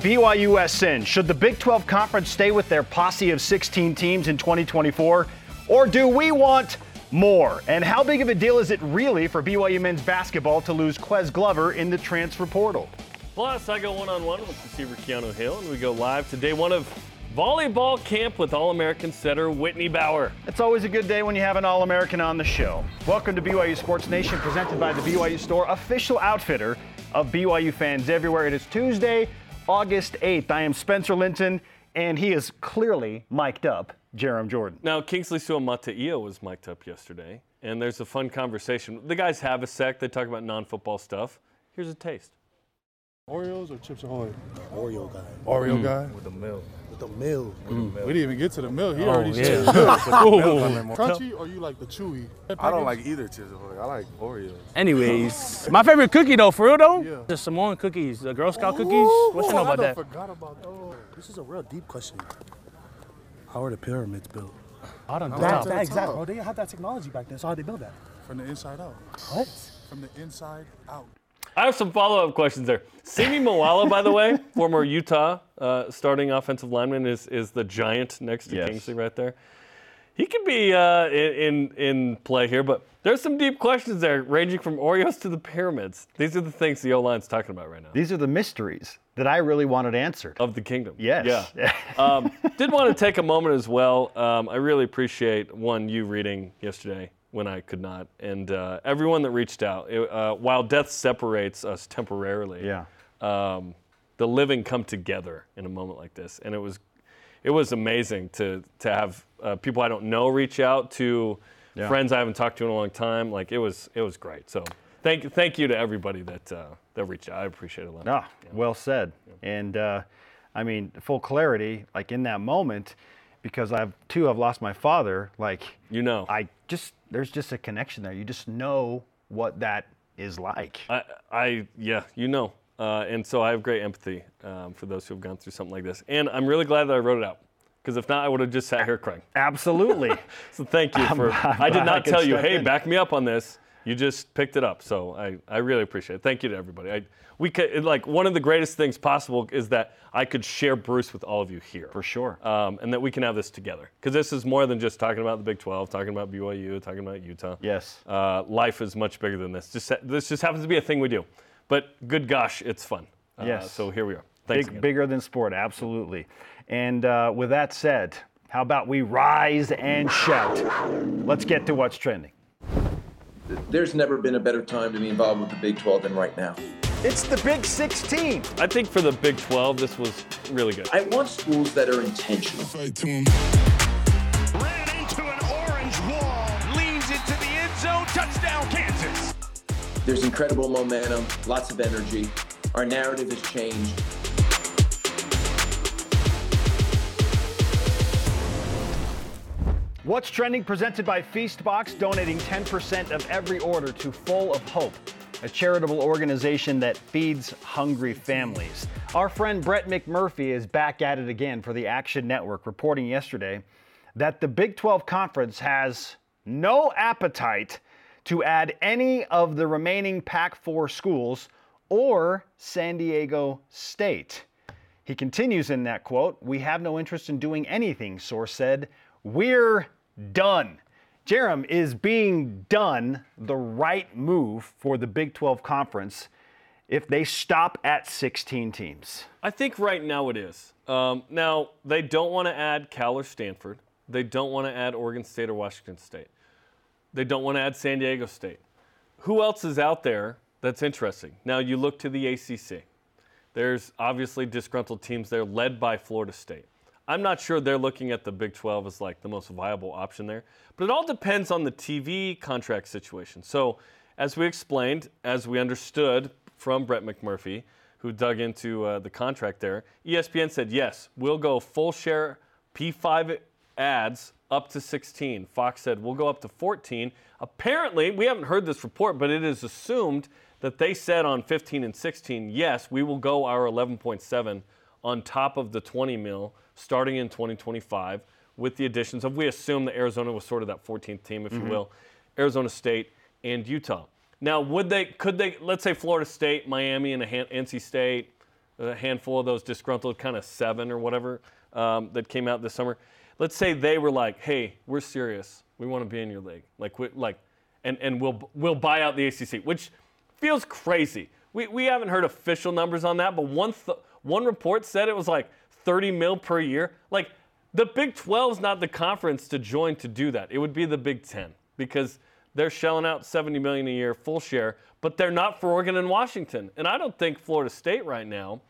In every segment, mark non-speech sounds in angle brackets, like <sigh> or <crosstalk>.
BYUSN, should the Big 12 Conference stay with their posse of 16 teams in 2024? Or do we want more? And how big of a deal is it really for BYU men's basketball to lose Ques Glover in the transfer portal? Plus, I go one on one with receiver Keanu Hill, and we go live to day one of volleyball camp with All American setter Whitney Bauer. It's always a good day when you have an All American on the show. Welcome to BYU Sports Nation, presented by the BYU Store, official outfitter of BYU fans everywhere. It is Tuesday, August 8th. I am Spencer Linton, and he is clearly mic'd up, Jarom Jordan. Now, Kingsley Suamataia was mic'd up yesterday, and there's a fun conversation. The guys have a sec, they talk about non football stuff. Here's a taste. Oreos or Chips Ahoy? Oreo guy. Oreo mm. guy? With the milk. With the mm. milk. We didn't even get to the milk. He Oh, already yeah. <laughs> said milk. the milk on there more. Crunchy or you like the chewy? I don't like either Chips Ahoy. I like Oreos. Anyways, my favorite cookie though, for real though, Yeah. the Samoan cookies, the Girl Scout cookies. Ooh, What you know oh, I about done that? forgot about those. This is a real deep question. How are the pyramids built? I don't know. doubt. to the That exact. top. Oh, they had that technology back then. So how did they build that? From the inside out. What? From the inside out. I have some follow up questions there. Simi Moala, by the way, <laughs> former Utah uh, starting offensive lineman, is, is the giant next to Yes. Kingsley right there. He could be uh, in, in in play here, but there's some deep questions there, ranging from Oreos to the pyramids. These are the things the O line's talking about right now. These are the mysteries that I really wanted answered. of the kingdom. Yes. Yeah. <laughs> um, did want to take a moment as well. Um, I really appreciate one you reading yesterday when I could not, and uh, everyone that reached out. It, uh, while death separates us temporarily, Yeah. um, the living come together in a moment like this, and it was it was amazing to to have uh, people I don't know reach out to Yeah. friends I haven't talked to in a long time. Like it was it was great. So thank thank you to everybody that uh, that reached out. I appreciate it a lot. Ah, well said. And uh, I mean, full clarity, like in that moment, because I've too, I've lost my father. Like You know. I just there's just a connection there. You just know what that is like. I, I yeah, you know. Uh, and so I have great empathy um, for those who have gone through something like this. And I'm really glad that I wrote it out. Because if not, I would have just sat here crying. Absolutely. <laughs> So thank you for. I'm I did I not could tell you, hey, in." back me up on this. You just picked it up. So I, I really appreciate it. Thank you to everybody. I, we could, like one of the greatest things possible is that I could share Bruce with all of you here. For sure. Um, and that we can have this together. Because this is more than just talking about the Big 12, talking about BYU, talking about Utah. Yes. Uh, life is much bigger than this. Just this just happens to be a thing we do. But good gosh, it's fun. Uh, Yes. So here we are. Thanks Big, again. bigger than sport, absolutely. And uh, with that said, how about we rise and shout? Let's get to what's trending. There's never been a better time to be involved with the Big 12 than right now. It's the Big 16. I think for the Big 12, this was really good. I want schools that are intentional. ran into an orange wall, leans into the end zone, touchdown Kansas. There's incredible momentum, lots of energy. Our narrative has changed. What's trending presented by Feastbox, donating 10% of every order to Full of Hope, a charitable organization that feeds hungry families. Our friend Brett McMurphy is back at it again for the Action Network, reporting yesterday that the Big 12 Conference has no appetite to add any of the remaining Pac 4 schools or San Diego State. He continues in that quote We have no interest in doing anything, source said. We're done. Jarom, is being done the right move for the Big 12 Conference if they stop at 16 teams? I think right now it is. Um, now, they don't want to add Cal or Stanford. They don't want to add Oregon State or Washington State. They don't want to add San Diego State. Who else is out there that's interesting? Now, you look to the ACC. There's obviously disgruntled teams there led by Florida State. I'm not sure they're looking at the Big 12 as like the most viable option there, but it all depends on the TV contract situation. So, as we explained, as we understood from Brett McMurphy, who dug into uh, the contract there, ESPN said, yes, we'll go full share P5 ads up to 16. Fox said, we'll go up to 14. Apparently, we haven't heard this report, but it is assumed that they said on 15 and 16, yes, we will go our 11.7 on top of the 20 mil starting in 2025 with the additions of, we assume that Arizona was sort of that 14th team, if you will, Arizona State and Utah. Now, would they, could they, let's say Florida State, Miami, and a Han- NC State, a handful of those disgruntled kind of seven or whatever um, that came out this summer. Let's say they were like, "Hey, we're serious. We want to be in your league. Like, we, like, and and we'll we'll buy out the ACC," which feels crazy. We we haven't heard official numbers on that, but one th- one report said it was like 30 mil per year. Like, the Big 12 is not the conference to join to do that. It would be the Big 10 because they're shelling out 70 million a year, full share, but they're not for Oregon and Washington. And I don't think Florida State right now.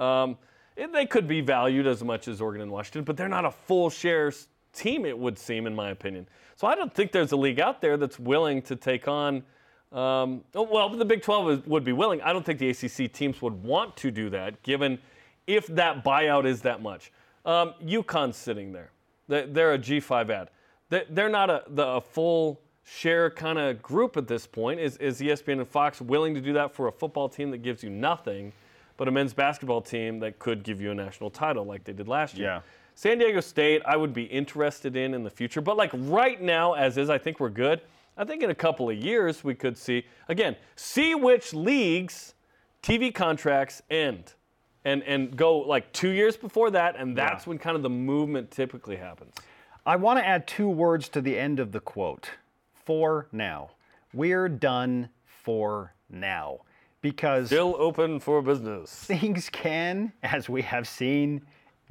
Um, they could be valued as much as Oregon and Washington, but they're not a full shares team. It would seem, in my opinion. So I don't think there's a league out there that's willing to take on. Um, oh, well, the Big 12 is, would be willing. I don't think the ACC teams would want to do that, given if that buyout is that much. Um, UConn's sitting there. They- They're a G5 ad. They- They're not a, the, a full share kind of group at this point. Is, is ESPN and Fox willing to do that for a football team that gives you nothing, but a men's basketball team that could give you a national title like they did last year? Yeah. San Diego State, I would be interested in in the future, but like right now, as is, I think we're good. I think in a couple of years we could see again, see which leagues TV contracts end, and and go like two years before that, and that's when kind of the movement typically happens. I want to add two words to the end of the quote. For now. We're done for now. Because Still open for business. things can, as we have seen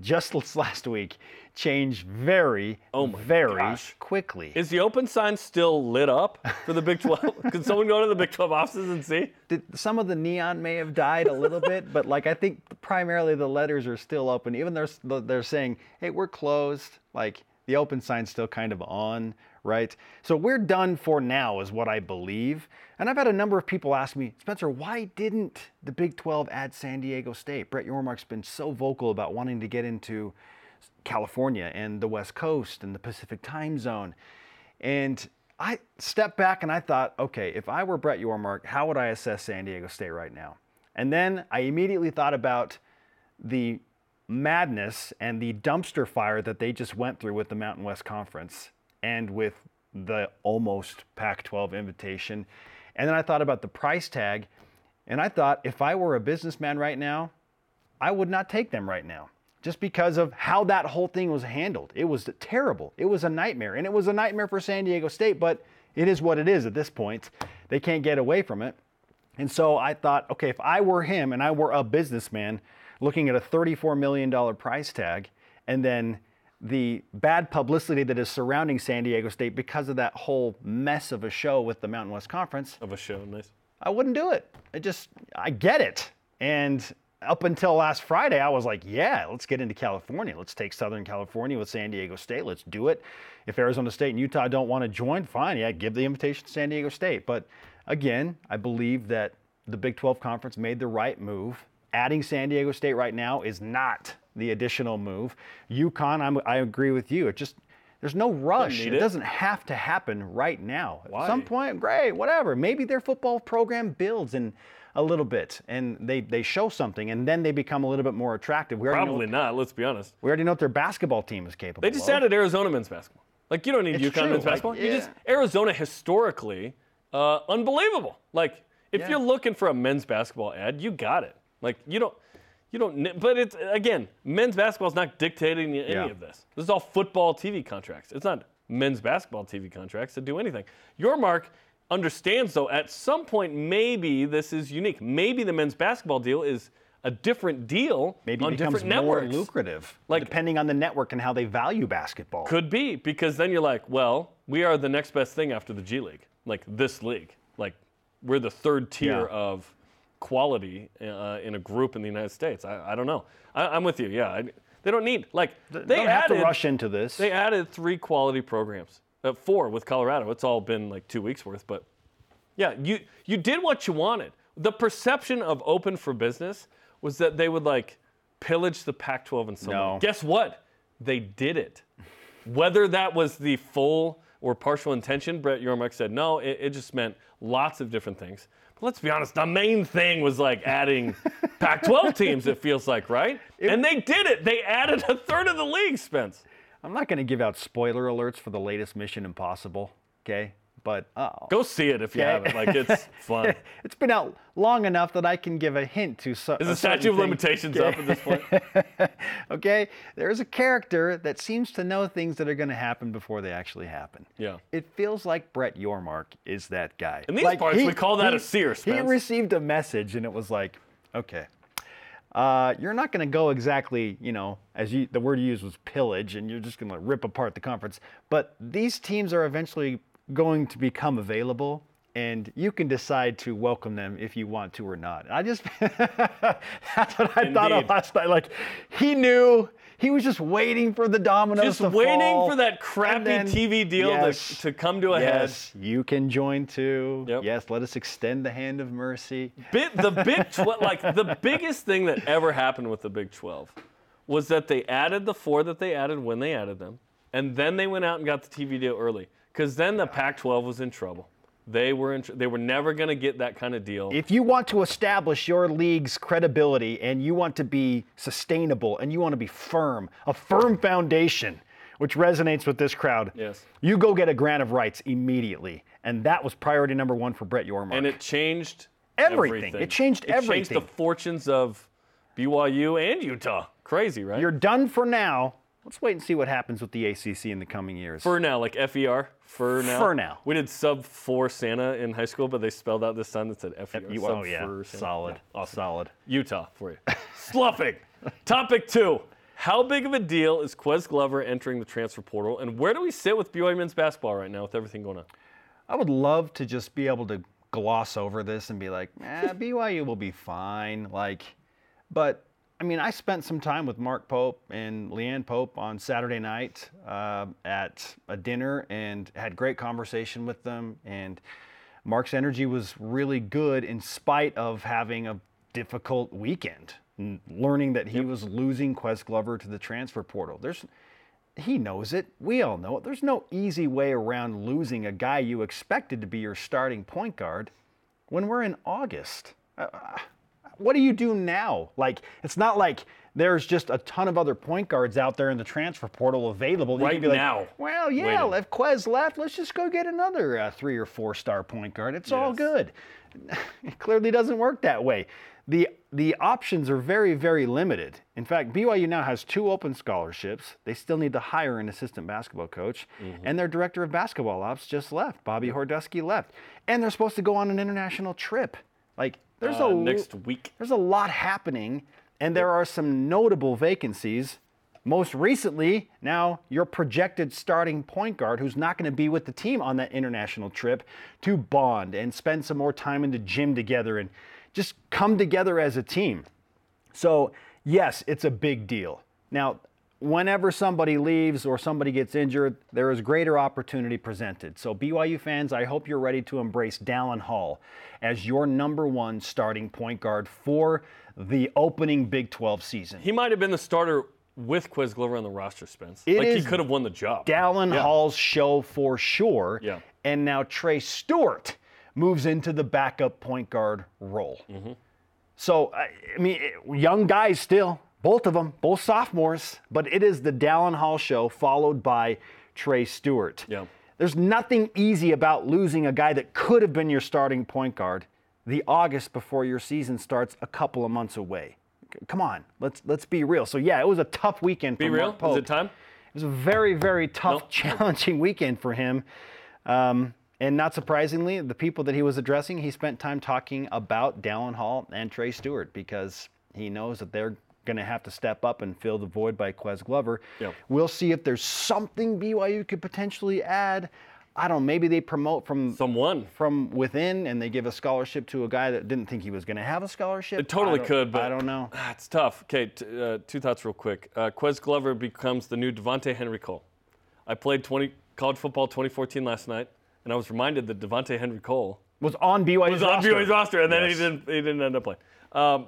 just <laughs> last week, changed very, Oh very gosh. quickly. Is the open sign still lit up for the Big 12? <laughs> Could someone go to the Big 12 offices and see? Did- some of the neon may have died a little bit, but like I think primarily the letters are still open. Even they're they're saying, "Hey, we're closed." Like the open sign's still kind of on, right? So we're done for now, is what I believe. And I've had a number of people ask me, Spencer, why didn't the Big 12 add San Diego State? Brett Yormark's been so vocal about wanting to get into California and the West Coast and the Pacific time zone. And I stepped back and I thought, okay, if I were Brett Yormark, how would I assess San Diego State right now? And then I immediately thought about the madness and the dumpster fire that they just went through with the Mountain West Conference and with the almost Pac 12 invitation. And then I thought about the price tag. And I thought, if I were a businessman right now, I would not take them right now just because of how that whole thing was handled. It was terrible. It was a nightmare. And it was a nightmare for San Diego State, but it is what it is at this point. They can't get away from it. And so I thought, okay, if I were him and I were a businessman looking at a $34 million price tag and then the bad publicity that is surrounding San Diego State because of that whole mess of a show with the Mountain West Conference, Of a show, nice. I wouldn't do it. I just, I get it. And up until last Friday, I was like, yeah, let's get into California. Let's take Southern California with San Diego State. Let's do it. If Arizona State and Utah don't want to join, fine. Yeah, give the invitation to San Diego State. But again, I believe that the Big 12 Conference made the right move. Adding San Diego State right now is not the additional move. UConn, I'm, I agree with you. It just, there's no rush. It it. doesn't have to happen right now. Why? At some point, great, whatever. Maybe their football program builds in a little bit and they, they show something and then they become a little bit more attractive. We Probably know, not, let's be honest. we already know what their basketball team is capable They just of. added Arizona men's basketball. Like, you don't need It's UConn true, men's like, basketball. You yeah. just, Arizona historically, uh, unbelievable. Like, if Yeah. you're looking for a men's basketball ad, you got it. Like, you don't, you don't, but it's, again, men's basketball is not dictating any Yeah. of this. This is all football TV contracts. It's not men's basketball TV contracts that do anything. Yormark understands, though, at some point, maybe this is unique. Maybe the men's basketball deal is a different deal Maybe on becomes different more lucrative, Like- depending on the network and how they value basketball. Could be because then you're like, well, we are the next best thing after the G League, like this league. Like we're the third tier Yeah. of quality uh, in a group in the United States. I, I don't know. I, I'm with you. Yeah, I, they don't need like they don't have to rush into this. they added three quality programs, uh, four with Colorado. It's all been like two weeks worth, but yeah, you you did what you wanted. The perception of open for business was that they would like pillage the Pac-12 and so. No. Guess what? They did it. Whether that was the full or partial intention, Brett Yormark said no. It, it just meant lots of different things. Let's be honest, the main thing was like adding <laughs> Pac-12 teams. It feels like, right? and they did it. They added a third of the league, Spence. I'm not going to give out spoiler alerts for the latest Mission Impossible, okay? But oh. Go see it if you Okay. haven't. Like it's <laughs> fun. it's been out long enough that I can give a hint to so, Is a the statute of limitations Okay. up at this point? <laughs> okay, there's a character that seems to know things that are going to happen before they actually happen. Yeah. It feels like Brett Yormark is that guy. In these Like, parts, we call that a seer, He received a message, and it was like, okay. Uh, you're not going to go exactly, you know, as you the word you used was pillage, and you're just going to rip apart the conference. But these teams are eventually going to become available, and you can decide to welcome them if you want to or not. I just <laughs> that's what I thought of last night. Like he knew he was just waiting for the dominoes Just to waiting fall, for that crappy then- TV deal yes, to, to come to a head. Yes, you can join too. Yep. Yes, let us extend the hand of mercy. Bit, the Big <laughs> 12, like the biggest thing that ever happened with the Big 12 was that they added the four that they added when they added them, and then they went out and got the TV deal early. Because then the Pac-12 was in trouble. They were in, they were never going to get that kind of deal. If you want to establish your league's credibility and you want to be sustainable and you want to be firm, a firm foundation, which resonates with this crowd, Yes. you go get a grant of rights immediately. And that was priority number one for Brett Yormark. and it changed Everything. It changed everything. It changed the fortunes of BYU and Utah. Crazy, right? You're done for now. Let's wait and see what happens with the ACC in the coming years. For now, like FER. For now. For now. We did sub four Santa in high school, but they spelled out this sign that said FER. sub oh yeah, solid, Yeah, awesome. solid. Utah for you. <laughs> Sluffing. Topic two. How big of a deal is Ques Glover entering the transfer portal, and where do we sit with BYU men's basketball right now with everything going on? I would love to just be able to gloss over this and be like, eh, <laughs> BYU will be fine. Like, but I mean, I spent some time with Mark Pope and Leanne Pope on Saturday night uh, at a dinner and had great conversation with them. And Mark's energy was really good in spite of having a difficult weekend, learning that he was losing Ques Glover to the transfer portal. There's he knows it. We all know it. There's no easy way around losing a guy you expected to be your starting point guard when we're in August. Uh, what do you do now? Like, it's not like there's just a ton of other point guards out there in the transfer portal available. You Right can be like, now. Well, yeah, if Ques left, let's just go get another uh, three or four star point guard. It's all good. <laughs> it clearly doesn't work that way. The, the options are very, very limited. In fact, BYU now has two open scholarships. They still need to hire an assistant basketball coach. Mm-hmm. And their director of basketball ops just left. Bobby Hordusky left. And they're supposed to go on an international trip. Like, there's Uh, a next week. there's a lot happening, and there are some notable vacancies. Most recently, now your projected starting point guard, who's not going to be with the team on that international trip, to bond and spend some more time in the gym together and just come together as a team. So, yes, it's a big deal. Now, whenever somebody leaves or somebody gets injured, there is greater opportunity presented. So, BYU fans, I hope you're ready to embrace Dallin Hall as your number one starting point guard for the opening Big 12 season. He might have been the starter with Ques Glover on the roster, Spence. It like he could have won the job. Dallin Yeah. Hall's show for sure. Yeah. And now Trey Stewart moves into the backup point guard role. Mm-hmm. So, I mean, young guys still, both of them, both sophomores, but it is the Dallin Hall show followed by Trey Stewart. Yeah. There's nothing easy about losing a guy that could have been your starting point guard the August before your season starts a couple of months away. Come on, let's let's be real. So yeah, it was a tough weekend Be for real? Is it time? It was a very, very tough, Nope. <laughs> challenging weekend for him. Um, and not surprisingly, the people that he was addressing, he spent time talking about Dallin Hall and Trey Stewart because he knows that they're going to have to step up and fill the void by Ques Glover. Yep. We'll see if there's something BYU could potentially add. I don't know. Maybe they promote from Someone. from within and they give a scholarship to a guy that didn't think he was going to have a scholarship. It totally could, but I don't know. Ah, It's tough. Okay, t- uh, two thoughts real quick. Uh, Quez Glover becomes the new Devonte Henry Cole. I played 20 college football 2014 last night, and I was reminded that Devonte Henry Cole Was on BYU's was on roster. BYU's roster, and then Yes. he didn't. He didn't end up playing. Um,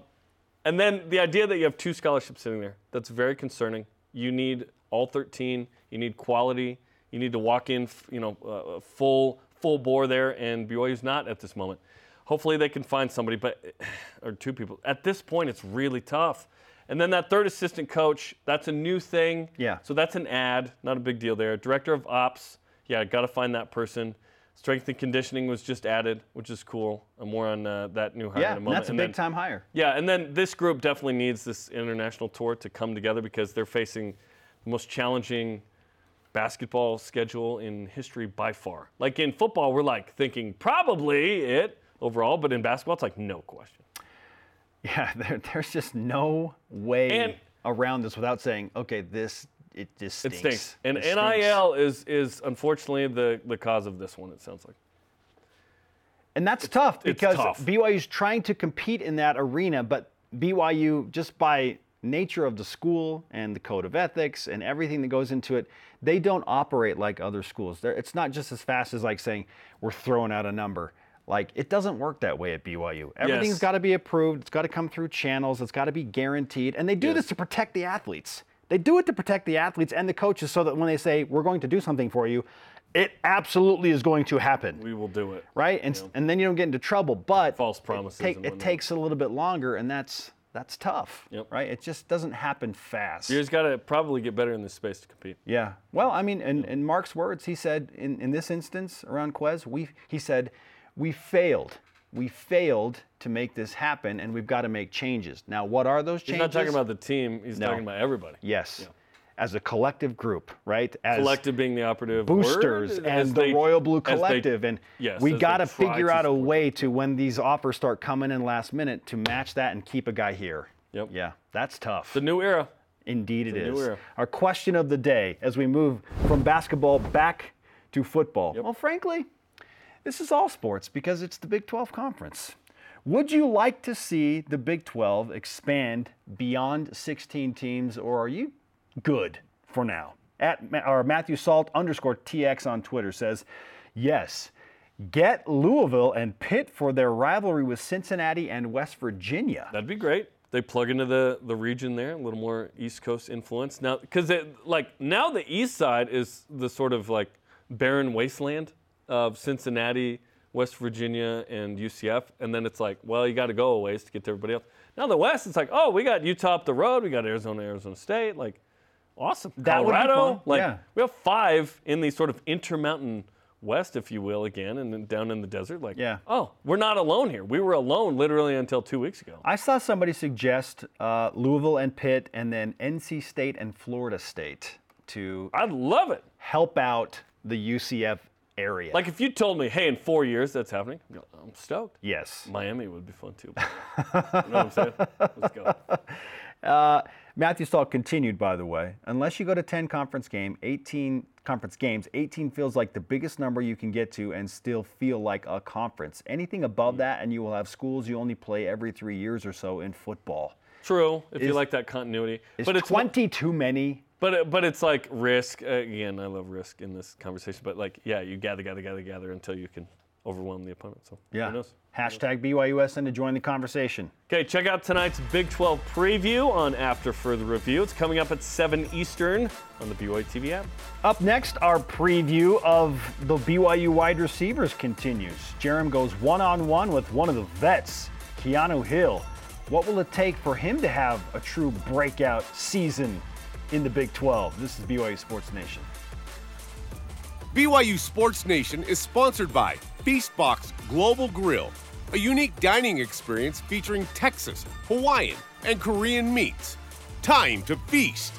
and then the idea that you have two scholarships sitting there, that's very concerning. You need all 13. You need quality. You need to walk in, you know, uh, full full bore there, and BYU's not at this moment. Hopefully they can find somebody, but <sighs> or two people. At this point, it's really tough. And then that third assistant coach, that's a new thing. Yeah. So that's an ad, not a big deal there. Director of ops, yeah, got to find that person. Strength and conditioning was just added, which is cool. I'm more on uh, that new hire Yeah, in a moment. that's a And big then- time hire. Yeah, and then this group definitely needs this international tour to come together because they're facing the most challenging basketball schedule in history by far. Like in football, we're like thinking probably it overall, but in basketball, it's like no question. Yeah, <laughs> there, there's just no way And- around this without saying, okay, this it just It stinks. stinks. And It stinks. NIL is is unfortunately the the cause of this one. It sounds like. And that's tough because tough. BYU's trying to compete in that arena, but BYU, just by nature of the school and the code of ethics and everything that goes into it, they don't operate like other schools. They're, it's not just as fast as like saying we're throwing out a number. Like it doesn't work that way at BYU. Everything's Yes. got to be approved. It's got to come through channels. It's got to be guaranteed. And they do this to protect the athletes. They do it to protect the athletes and the coaches so that when they say we're going to do something for you, it absolutely is going to happen We will do it. right? And, and then you don't get into trouble. But False it promises take- it takes a little bit longer, and that's that's tough, Yep. right? It just doesn't happen fast. You just got to probably get better in this space to compete. yeah. Well, I mean, in, in Mark's words, he said in, in this instance around Ques, we he said we failed. We failed to make this happen, and we've got to make changes. Now, what are those changes? He's not talking about the team. He's No. talking about everybody. yes, as a collective group, right? As Collective being the operative boosters word, and the they- Royal Blue as they- Collective. and yes, we got to figure out a way to, when these offers start coming in last minute, to match that and keep a guy here. Yep. Yeah, that's tough. The new era. Indeed, it a new era. Our question of the day as we move from basketball back to football. Well, frankly, this is all sports because it's the Big 12 conference. Would you like to see the Big 12 expand beyond 16 teams, or are you good for now? At or Matthew Salt underscore TX on Twitter says, yes. Get Louisville and Pitt for their rivalry with Cincinnati and West Virginia. That'd be great. They plug into the, the region there, a little more East Coast influence. Now, because like now the East side is the sort of like barren wasteland of Cincinnati, West Virginia, and UCF, and then it's like, well, you got to go a ways to get to everybody else. Now the West, it's like, oh, we got Utah up the road, we got Arizona, Arizona State, like, awesome. That would be Colorado, like, yeah. we have five in the sort of intermountain West, if you will, again, and then down in the desert. Like, Yeah. oh, we're not alone here. We were alone literally until two weeks ago. I saw somebody suggest uh, Louisville and Pitt, and then NC State and Florida State to I'd love it. help out the UCF area. Like if you told me, hey, in four years that's happening, I'm stoked. yes. Miami would be fun too. <laughs> you know what I'm saying? Let's go. <laughs> Uh, Matthew Stahl continued, by the way. Unless you go to 10 conference game, 18 conference games, 18 feels like the biggest number you can get to and still feel like a conference. Anything above that, and you will have schools you only play every three years or so in football. True, if you like that continuity. Is but it's 20 too many? But but it's like risk uh, again. I love risk in this conversation. But like, yeah, you gather, gather, gather, gather until you can overwhelm the opponent. So Yeah. who knows? Hashtag BYUSN to join the conversation. Okay, check out tonight's Big 12 preview on After Further Review. It's coming up at 7 Eastern on the BYU TV app. Up next, our preview of the BYU wide receivers continues. Jarom goes one on one with one of the vets, Keanu Hill. What will it take for him to have a true breakout season in the Big 12? This is BYU Sports Nation. BYU Sports Nation is sponsored by Feastbox Global Grill, a unique dining experience featuring Texas, Hawaiian, and Korean meats. Time to feast.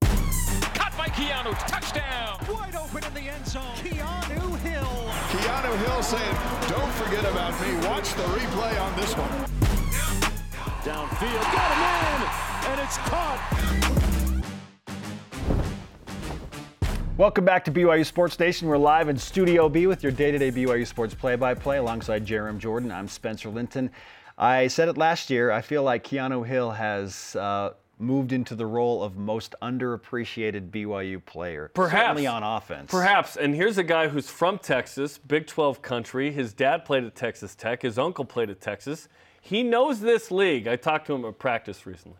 Caught by Keanu. Touchdown. Wide open in the end zone. Keanu Hill. Keanu Hill saying, don't forget about me. Watch the replay on this one. Downfield. Got him in. And it's caught. Welcome back to BYU Sports Station. We're live in Studio B with your day-to-day BYU Sports play-by-play alongside Jarom Jordan. I'm Spencer Linton. I said it last year. I feel like Keanu Hill has uh, moved into the role of most underappreciated BYU player, Perhaps. certainly on offense. Perhaps. And here's a guy who's from Texas, Big 12 country. His dad played at Texas Tech. His uncle played at Texas. He knows this league. I talked to him at practice recently.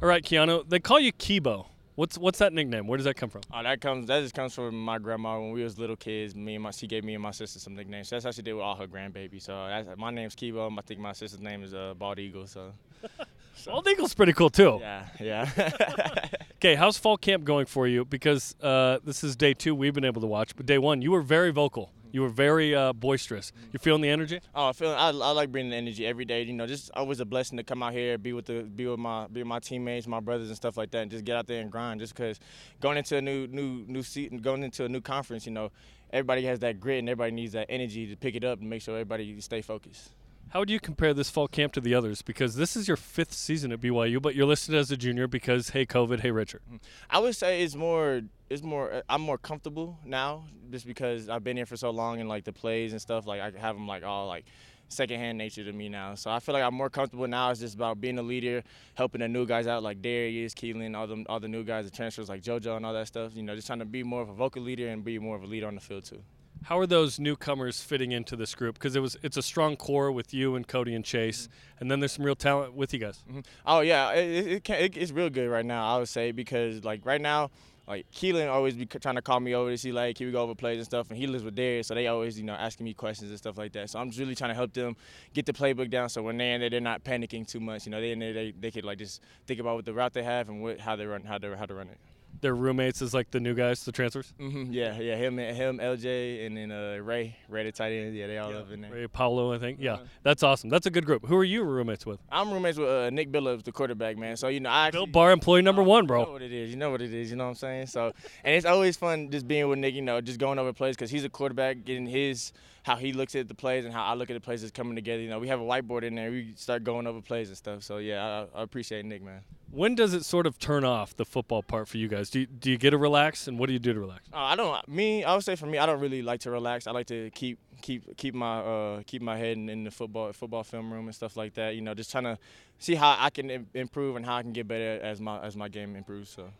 All right, Keanu. They call you Kibo. What's what's that nickname? Where does that come from? Oh, that comes. That just comes from my grandma when we was little kids. Me and my she gave me and my sister some nicknames. That's how she did with all her grandbabies. So that's, my name's Kibo. I think my sister's name is uh, Bald Eagle. So <laughs> Bald Eagle's pretty cool too. Yeah, yeah. <laughs> <laughs> Okay, how's fall camp going for you? Because uh, this is day two we've been able to watch, but day one you were very vocal. You were very uh, boisterous. You feeling the energy? Oh, I feel I, I like bringing the energy every day. You know, just always a blessing to come out here, be with the be with my be with my teammates, my brothers and stuff like that, and just get out there and grind. Just because going into a new new new seat and going into a new conference, you know, everybody has that grit and everybody needs that energy to pick it up and make sure everybody stay focused. How would you compare this fall camp to the others? Because this is your fifth season at BYU, but you're listed as a junior because hey COVID, hey Richard. Mm-hmm. I would say it's more it's more uh, I'm more comfortable now just because I've been here for so long and like the plays and stuff like I have them like all like secondhand nature to me now. So I feel like I'm more comfortable now. It's just about being a leader, helping the new guys out like Darius, Keelan, all them all the new guys, the transfers like JoJo and all that stuff. You know, just trying to be more of a vocal leader and be more of a leader on the field too. How are those newcomers fitting into this group? Because it was it's a strong core with you and Cody and Chase, and then there's some real talent with you guys. Mm-hmm. Oh yeah, it, it, can, it, it's real good right now. I would say because like right now, like Keelan always be trying to call me over to see like he would go over plays and stuff, and he lives with Darius, so they always you know asking me questions and stuff like that. So I'm just really trying to help them get the playbook down, so when they're in there, they're not panicking too much. You know, they in there, they they could like just think about what the route they have and what, how they run how they how to run it. Their roommates is like the new guys, the transfers. Mm-hmm. Yeah, yeah, him, him, LJ, and then uh, Ray, Ray the tight end. Yeah, they all yeah. up in there. Ray Paulo, I think. Yeah, that's awesome. That's a good group. Who are you roommates with? I'm roommates with uh, Nick Billoups, the quarterback, man. So you know, I actually, Bill Barr, employee number one, bro. You know what it is. You know what it is. You know what I'm saying? So, and it's always fun just being with Nick. You know, just going over plays because he's a quarterback, getting his how he looks at the plays and how I look at the plays is coming together. You know, we have a whiteboard in there. We start going over plays and stuff. So yeah, I, I appreciate Nick, man. When does it sort of turn off the football part for you guys? Do you, do you get to relax, and what do you do to relax? Uh, I don't. Me, I would say for me, I don't really like to relax. I like to keep keep keep my uh, keep my head in, in, the football football film room and stuff like that. You know, just trying to see how I can improve and how I can get better as my as my game improves. So.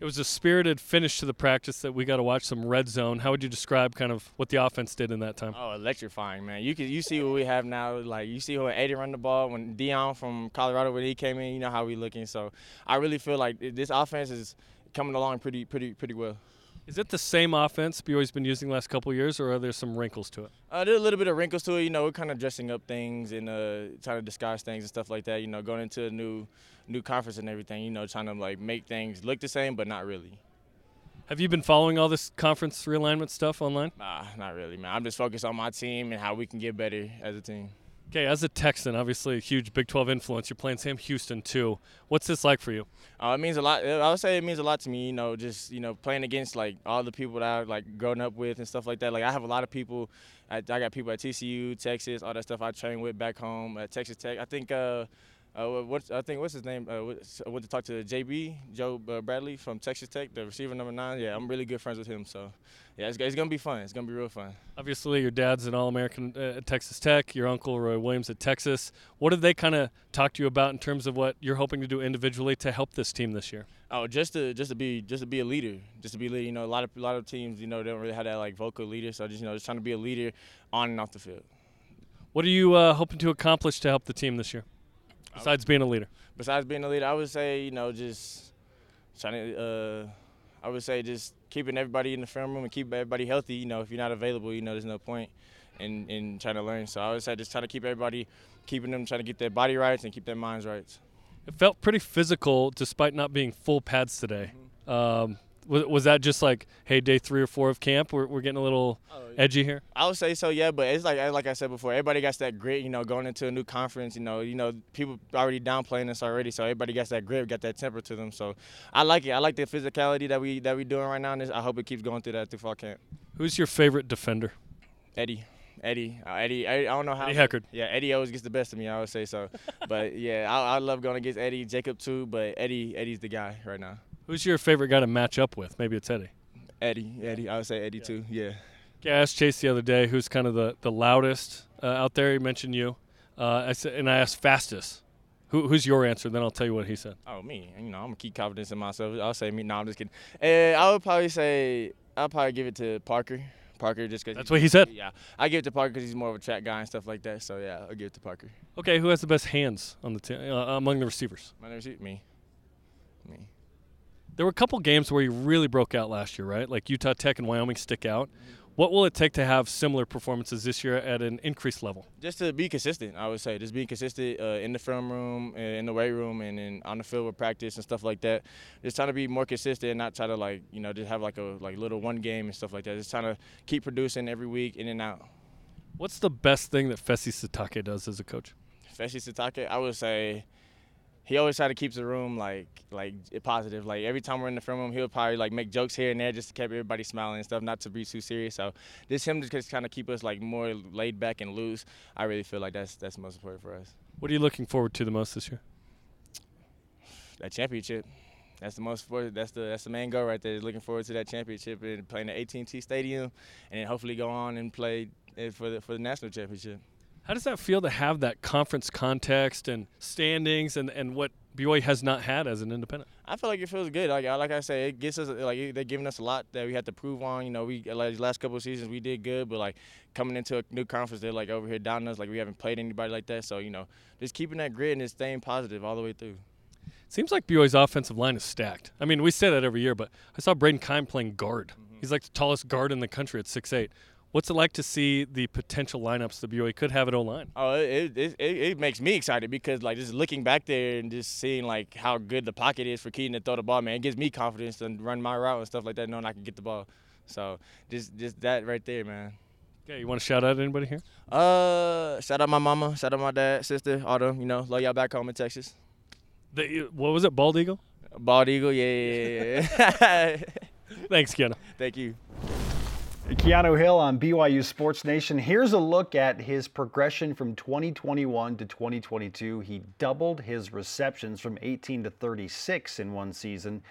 It was a spirited finish to the practice that we got to watch some red zone. How would you describe kind of what the offense did in that time? Oh, electrifying, man. You can you see what we have now. Like you see when Eddie run the ball, when Dion from Colorado when he came in, you know how we looking. So I really feel like this offense is coming along pretty pretty pretty well. Is it the same offense BYU's been using the last couple years, or are there some wrinkles to it? Uh, there's a little bit of wrinkles to it. You know, we're kind of dressing up things and uh, trying to disguise things and stuff like that. You know, going into a new new conference and everything. You know, trying to like make things look the same, but not really. Have you been following all this conference realignment stuff online? Nah, not really, man. I'm just focused on my team and how we can get better as a team. Okay, as a Texan, obviously a huge Big 12 influence. You're playing Sam Houston too. What's this like for you? Uh, it means a lot. I would say it means a lot to me. You know, just you know, playing against like all the people that I like growing up with and stuff like that. Like I have a lot of people. I, I got people at TCU, Texas, all that stuff I train with back home at Texas Tech. I think. Uh, uh, what I think what's his name? Uh, I went to talk to JB Joe uh, Bradley from Texas Tech, the receiver number nine. Yeah, I'm really good friends with him. So, yeah, it's, it's gonna be fun. It's gonna be real fun. Obviously, your dad's an All-American at Texas Tech. Your uncle Roy Williams at Texas. What did they kind of talk to you about in terms of what you're hoping to do individually to help this team this year? Oh, just to just to be just to be a leader, just to be a leader. You know, a lot of a lot of teams, you know, they don't really have that like vocal leader. So just you know, just trying to be a leader on and off the field. What are you uh, hoping to accomplish to help the team this year? Besides being a leader. Besides being a leader, I would say you know just trying to. Uh, I would say just keeping everybody in the film room and keep everybody healthy. You know, if you're not available, you know, there's no point in in trying to learn. So I would say just try to keep everybody, keeping them trying to get their body right and keep their minds right. It felt pretty physical despite not being full pads today. Mm-hmm. Um, was, was that just like, hey, day three or four of camp, we're, we're getting a little oh, edgy here? I would say so, yeah. But it's like like I said before, everybody got that grit. You know, going into a new conference, you know, you know, people already downplaying us already, so everybody got that grit, got that temper to them. So I like it. I like the physicality that we that we doing right now. And I hope it keeps going through that through fall camp. Who's your favorite defender? Eddie. Eddie, uh, Eddie, I don't know how. Eddie Heckard. Yeah, Eddie always gets the best of me. I would say so, <laughs> but yeah, I, I love going against Eddie, Jacob too. But Eddie, Eddie's the guy right now. Who's your favorite guy to match up with? Maybe it's Eddie. Eddie, Eddie. I would say Eddie yeah. too. Yeah. Yeah, I asked Chase the other day who's kind of the, the loudest uh, out there. He mentioned you. Uh, I said, and I asked fastest. Who, who's your answer? Then I'll tell you what he said. Oh, me. You know, I'm gonna keep confidence in myself. I'll say me. No, I'm just kidding. Uh, I would probably say I'll probably give it to Parker. Parker, just because. That's what he said. Yeah, I give it to Parker because he's more of a track guy and stuff like that. So yeah, I'll give it to Parker. Okay, who has the best hands on the team uh, among the receivers? My receiver. Me. There were a couple games where you really broke out last year, right? Like Utah Tech and Wyoming stick out. What will it take to have similar performances this year at an increased level? Just to be consistent, I would say. Just being consistent uh, in the film room, in the weight room, and in, on the field with practice and stuff like that. Just trying to be more consistent and not try to like you know just have like a like little one game and stuff like that. Just trying to keep producing every week in and out. What's the best thing that Fesi Sitake does as a coach? Fesi Sitake, I would say he always try to keep the room like like positive. Like every time we're in the film room, he'll probably like make jokes here and there just to keep everybody smiling and stuff, not to be too serious. So just him just kind of keep us like more laid back and loose. I really feel like that's that's most important for us. What are you looking forward to the most this year? That championship. That's the most that's the that's the main goal right there. Looking forward to that championship and playing the AT&T Stadium, and then hopefully go on and play eh, for the for the national championship. How does that feel to have that conference context and standings and, and what BYU has not had as an independent? I feel like it feels good. Like like I say, it gets us like they're giving us a lot that we had to prove on. You know, we like these last couple of seasons we did good, but like coming into a new conference, they're like over here down us. Like we haven't played anybody like that. So you know, just keeping that grit and just staying positive all the way through. Seems like BYU's offensive line is stacked. I mean, we say that every year, but I saw Brayden Keim playing guard. Mm-hmm. He's like the tallest guard in the country at six eight. What's it like to see the potential lineups the BYU could have at O line? Oh, it, it, it, it, makes me excited because like just looking back there and just seeing like how good the pocket is for Kedon to throw the ball, man, it gives me confidence to run my route and stuff like that, knowing I can get the ball. So just just that right there, man. Okay, you want to shout out anybody here? Uh, shout out my mama, shout out my dad, sister, all them. You know, love y'all back home in Texas. The, what was it, Bald Eagle? Bald Eagle, yeah, yeah, yeah. <laughs> Thanks, Keanu. Thank you. Keanu Hill on BYU Sports Nation. Here's a look at his progression from 2021 to 2022. He doubled his receptions from 18 to 36 in one season,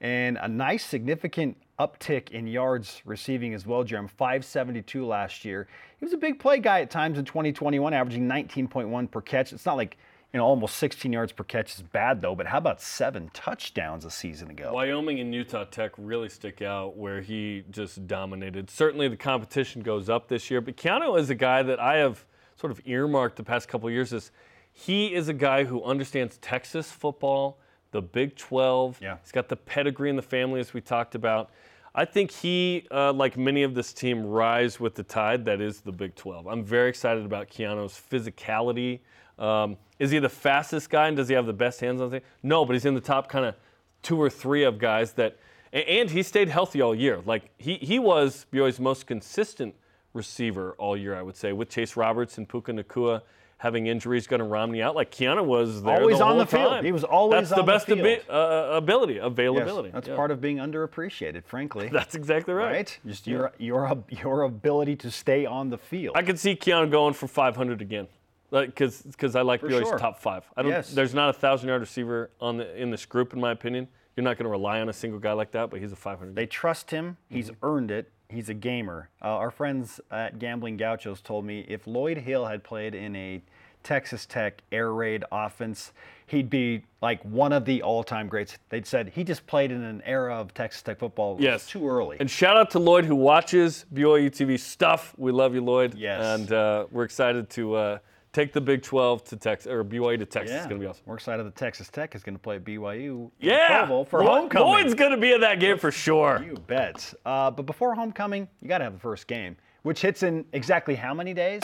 and a nice significant uptick in yards receiving as well, Jarom. 572 last year. He was a big play guy at times in 2021, averaging 19.1 per catch. It's not like you know, almost 16 yards per catch is bad though, but how about seven touchdowns a season ago? Wyoming and Utah Tech really stick out where he just dominated. Certainly the competition goes up this year, but Keanu is a guy that I have sort of earmarked the past couple years as he is a guy who understands Texas football, the Big 12. Yeah. He's got the pedigree in the family as we talked about. I think he, uh, like many of this team, rise with the tide that is the Big 12. I'm very excited about Keanu's physicality. Um, is he the fastest guy and does he have the best hands on things? No, but he's in the top kind of two or three of guys that, and he stayed healthy all year. Like he, he was BYU's most consistent receiver all year, I would say, with Chase Roberts and Puka Nacua having injuries, Gunner Romney out. Like Keanu was there always the on the field. time. He was always That's the best the abi- uh, ability, availability. Yes, that's Yeah. part of being underappreciated, frankly. <laughs> That's exactly right. right? Just your your your ability to stay on the field. I could see Keanu going for 500 again, because because I like For BYU's sure. top five. I don't. Yes. There's not a thousand yard receiver on the in this group, in my opinion. You're not going to rely on a single guy like that, but he's a 500. They trust him. He's Mm-hmm. earned it. He's a gamer. Uh, our friends at Gambling Gauchos told me if Lloyd Hill had played in a Texas Tech air raid offense, he'd be like one of the all-time greats. They'd said he just played in an era of Texas Tech football. Yes. too early. And shout out to Lloyd who watches BYU TV stuff. We love you, Lloyd. Yes. And uh, we're excited to uh, take the Big 12 to Texas or BYU to Texas. yeah, It's gonna be awesome. We're excited that Texas Tech is going to play BYU. Yeah. For Lloyd- homecoming. Lloyd's gonna be in that game for sure. You bet. Uh, but before homecoming, you got to have the first game, which hits in exactly how many days?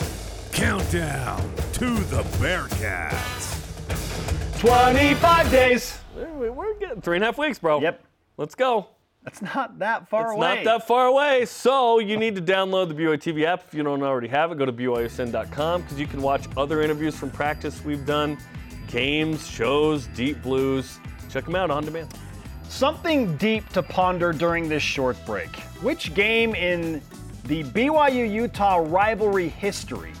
Countdown to the Bearcats. 25 days. We're, we're getting three and a half weeks, bro. Yep. Let's go. That's not that far it's away. It's not that far away. So you need to download the BYU TV app if you don't already have it. Go to BYUSN.com because you can watch other interviews from practice we've done, games, shows, deep blues. Check them out on demand. Something deep to ponder during this short break. Which game in the BYU Utah rivalry history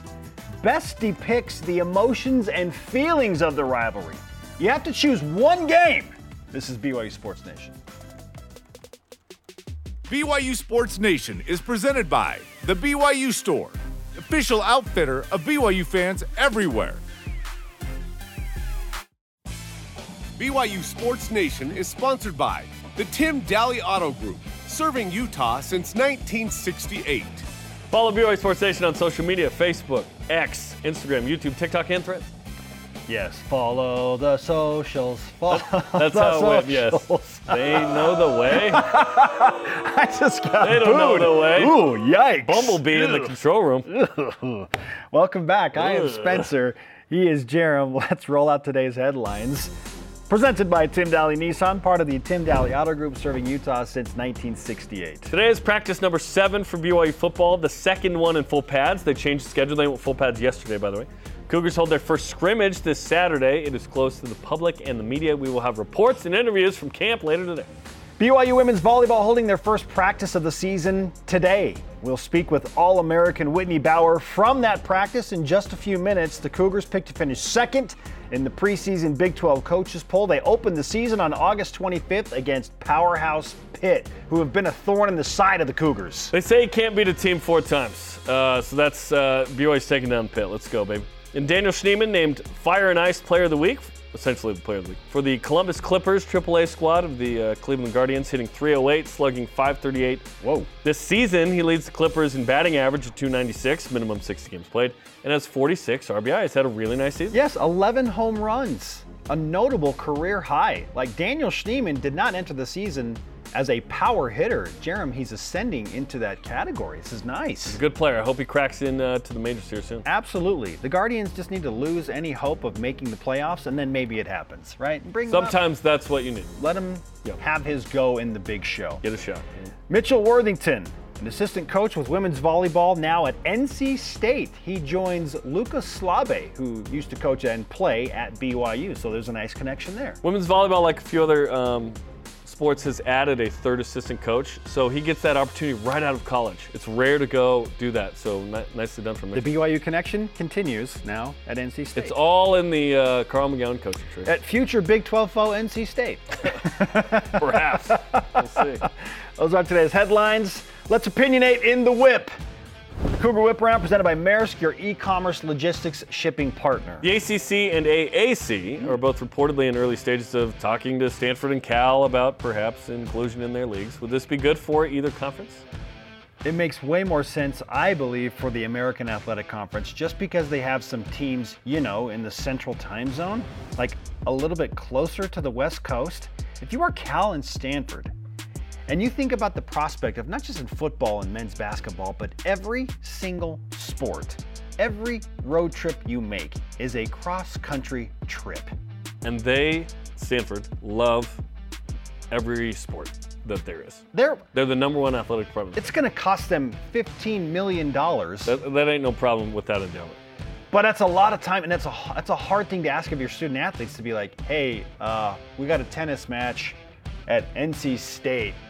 best depicts the emotions and feelings of the rivalry? You have to choose one game. This is BYU Sports Nation. BYU Sports Nation is presented by The BYU Store, official outfitter of BYU fans everywhere. BYU Sports Nation is sponsored by the Tim Dahle Auto Group, serving Utah since 1968. Follow BYU Sports Nation on social media Facebook, X, Instagram, YouTube, TikTok, and Threads. Yes, follow the socials. Follow That's the how it went. Yes, they know the way. <laughs> I just got They don't know booed. the way. Ooh, yikes. Bumblebee in the control room. <laughs> Welcome back. I am Spencer. He is Jarom. <laughs> Let's roll out today's headlines. Presented by Tim Dahle Nissan, part of the Tim Dahle Auto Group, serving Utah since 1968. Today is practice number seven for BYU football, the second one in full pads. They changed the schedule. They went full pads yesterday, by the way. Cougars hold their first scrimmage this Saturday. It is closed to the public and the media. We will have reports and interviews from camp later today. BYU women's volleyball holding their first practice of the season today. We'll speak with All American Whitney Bauer from that practice in just a few minutes. The Cougars picked to finish second in the preseason Big 12 coaches poll. They opened the season on August 25th against Powerhouse Pitt, who have been a thorn in the side of the Cougars. They say you can't beat a team four times. Uh, so that's uh, BYU's taking down Pitt. Let's go, baby. And Daniel Schneemann named Fire and Ice Player of the Week, essentially the Player of the Week, for the Columbus Clippers AAA squad of the uh, Cleveland Guardians, hitting 308, slugging 538. Whoa. This season, he leads the Clippers in batting average of 296, minimum 60 games played, and has 46 RBI. He's had a really nice season. Yes, 11 home runs, a notable career high. Like Daniel Schneemann did not enter the season as a power hitter. Jarom, he's ascending into that category. This is nice. Good player. I hope he cracks in uh, to the majors here soon. Absolutely. The Guardians just need to lose any hope of making the playoffs, and then maybe it happens, right? Bring Sometimes that's what you need. let him have his go in the big show. Get a shot. Mitchell Worthington, an assistant coach with women's volleyball, now at NC State. He joins Lucas Slabe, who used to coach and play at BYU. So there's a nice connection there. Women's volleyball, like a few other um, sports, has added a third assistant coach, so he gets that opportunity right out of college. It's rare to go do that, so ni- nicely done from The Mitchell. BYU connection continues now at NC State. It's all in the uh, Carl McGown coaching tree. at future Big 12 foe NC State. <laughs> Perhaps. we'll see. <laughs> Those are today's headlines. Let's opinionate in the whip. Cougar Whip Round presented by Maersk, your e-commerce logistics shipping partner. The ACC and AAC are both reportedly in early stages of talking to Stanford and Cal about perhaps inclusion in their leagues. Would this be good for either conference? It makes way more sense, I believe, for the American Athletic Conference just because they have some teams, you know, in the central time zone, like a little bit closer to the West Coast. If you are Cal and Stanford, and you think about the prospect of not just in football and men's basketball, but every single sport, every road trip you make is a cross country trip. And they, Stanford, love every sport that there is. They're, They're the number one athletic department. it's going to cost them $15 million. That, that ain't no problem with that endowment. But that's a lot of time, and that's a that's a hard thing to ask of your student athletes to be like, hey, uh, we got a tennis match at NC State. <laughs>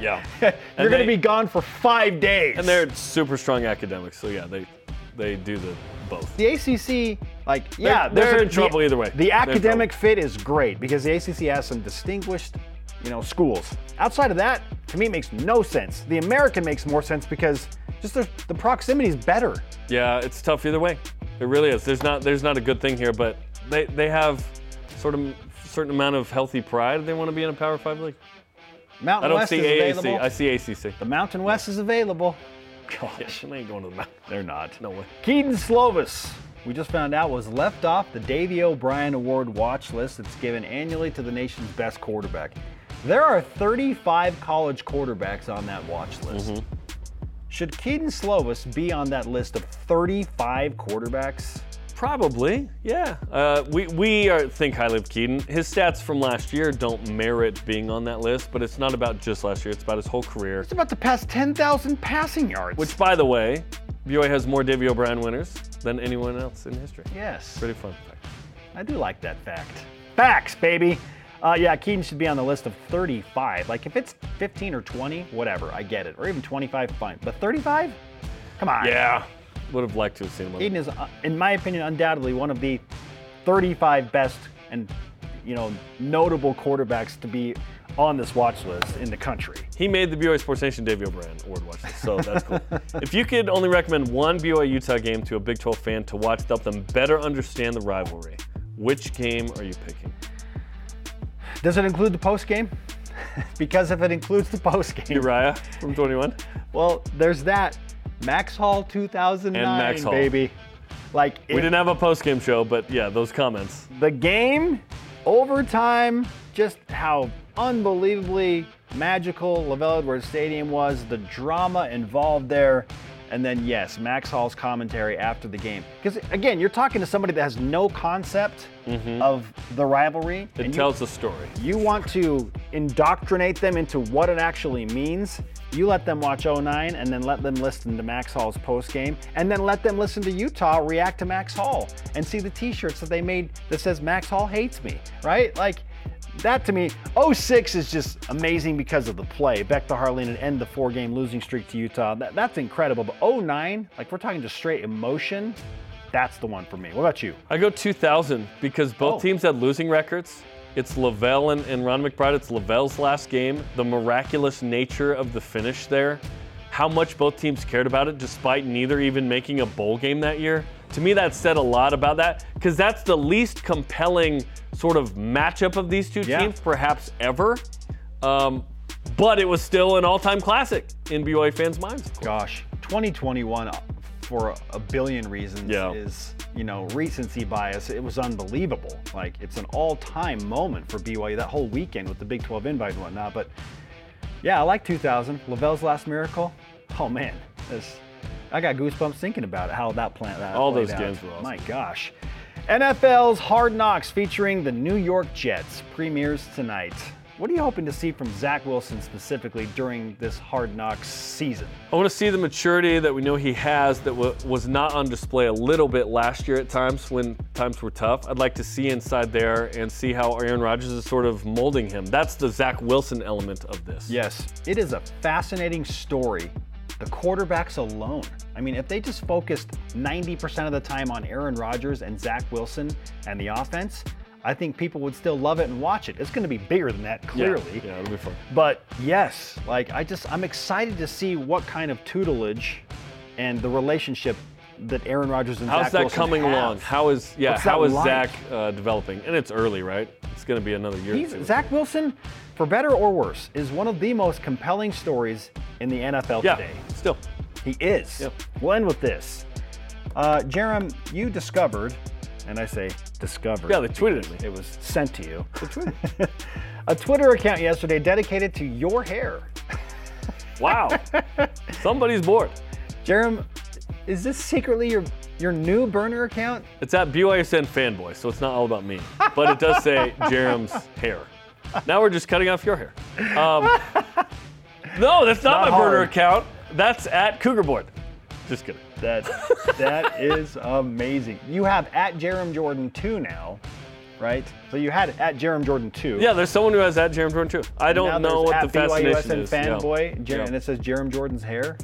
Yeah. <laughs> You're going to be gone for five days. And they're super strong academics, so yeah, they they do the both. the ACC, like, yeah, they're in the- trouble either way. The academic fit is great because the ACC has some distinguished, you know, schools. Outside of that, to me, it makes no sense. The American makes more sense because just the, the proximity is better. Yeah, it's tough either way. It really is. There's not there's not a good thing here, but they they have sort of certain amount of healthy pride. They want to be in a Power Five league. Mountain West. I don't West see is AAC. available. I see ACC. the Mountain West is available. Yeah, they ain't going to the mountain. <laughs> They're not. No way. Kedon Slovis, we just found out, was left off the Davy O'Brien Award watch list that's given annually to the nation's best quarterback. There are 35 college quarterbacks on that watch list. Mm-hmm. Should Kedon Slovis be on that list of 35 quarterbacks? Probably, yeah. Uh, we we are, think highly of Kedon. His stats from last year don't merit being on that list, but it's not about just last year. It's about his whole career. It's about to pass 10,000 passing yards. Which, by the way, BYU has more Davy O'Brien winners than anyone else in history. yes, Pretty fun fact. I do like that fact. Facts, baby. Uh, yeah, Kedon should be on the list of 35. Like if it's 15 or 20, whatever, I get it. Or even 25, fine. But 35? Come on. Yeah, would have liked to have seen him. on is, uh, in my opinion, undoubtedly one of the 35 best and you know notable quarterbacks to be on this watch list in the country. He made the BYU Sports Nation Davy O'Brien award watch list, so that's cool. <laughs> if you could only recommend one BYU Utah game to a Big 12 fan to watch to help them better understand the rivalry, which game are you picking? Does it include the post game? <laughs> because if it includes the post game, Uriah from 21. <laughs> well, there's that. Max Hall 2009, And Max Hall. baby. Like We didn't have a post game show, but yeah, those comments. the game, overtime, just how unbelievably magical LaVell Edwards Stadium was, the drama involved there, and then yes, Max Hall's commentary after the game. Because again, you're talking to somebody that has no concept mm-hmm. of the rivalry. It and you- tells the story. you want to indoctrinate them into what it actually means, you let them watch 09 and then let them listen to Max Hall's post game and then let them listen to Utah react to Max Hall and see the t-shirts that they made that says Max Hall hates me, right? Like that to me, 06 is just amazing because of the play. Beck to Harline and end the four-game losing streak to Utah. That, that's incredible. But 09, like we're talking just straight emotion, that's the one for me. What about you? I go 2000 because both Oh. teams had losing records. It's LaVell and, and Ron McBride. It's LaVell's last game. The miraculous nature of the finish there. How much both teams cared about it despite neither even making a bowl game that year. To me, that said a lot about that because that's the least compelling sort of matchup of these two Yeah. teams, perhaps ever. Um, but it was still an all time classic in BYU fans' minds. Gosh, 2021 for a billion reasons Yeah. is, you know, recency bias. It was unbelievable. Like it's an all-time moment for BYU that whole weekend with the Big 12 invite and whatnot. But yeah, I like 2000. LaVell's last miracle. Oh man, this I got goosebumps thinking about it. How that plant that All those out. games were awesome. My gosh. NFL's Hard Knocks featuring the New York Jets premieres tonight. What are you hoping to see from Zach Wilson specifically during this Hard Knocks season? I want to see the maturity that we know he has that w- was not on display a little bit last year at times when times were tough. I'd like to see inside there and see how Aaron Rodgers is sort of molding him. That's the Zach Wilson element of this. Yes, it is a fascinating story. The quarterbacks alone. I mean, if they just focused 90% of the time on Aaron Rodgers and Zach Wilson and the offense, I think people would still love it and watch it. It's going to be bigger than that, clearly. Yeah, it'll be fun. But yes, like I just I'm excited to see what kind of tutelage and the relationship that Aaron Rodgers and How's Zach that Wilson coming have. along? How is yeah? What's How is like? Zach uh, developing? And it's early, right? It's going to be another year. He's. Zach Wilson, for better or worse, is one of the most compelling stories in the NFL yeah, today. still. He is. Yep. We'll end with this. Uh, Jarom, you discovered, and I say discovered. Yeah, they tweeted at me. It was sent to you. <laughs> a Twitter account yesterday dedicated to your hair. <laughs> Wow. Somebody's bored. Jarom, is this secretly your your new burner account? It's at BYSN fanboy, so it's not all about me. But it does say <laughs> Jarom's hair. Now we're just cutting off your hair. Um, no, that's not, Not my burner account. That's at Cougar Board. Just kidding. That that <laughs> is amazing. You have at Jarom Jordan 2 now, right? So you had at Jarom Jordan 2. Yeah, there's someone who has at Jarom Jordan too. I don't know what the at fascination BYUSN is. Yeah. fanboy, Jer- Yeah. and it says Jarom Jordan's hair.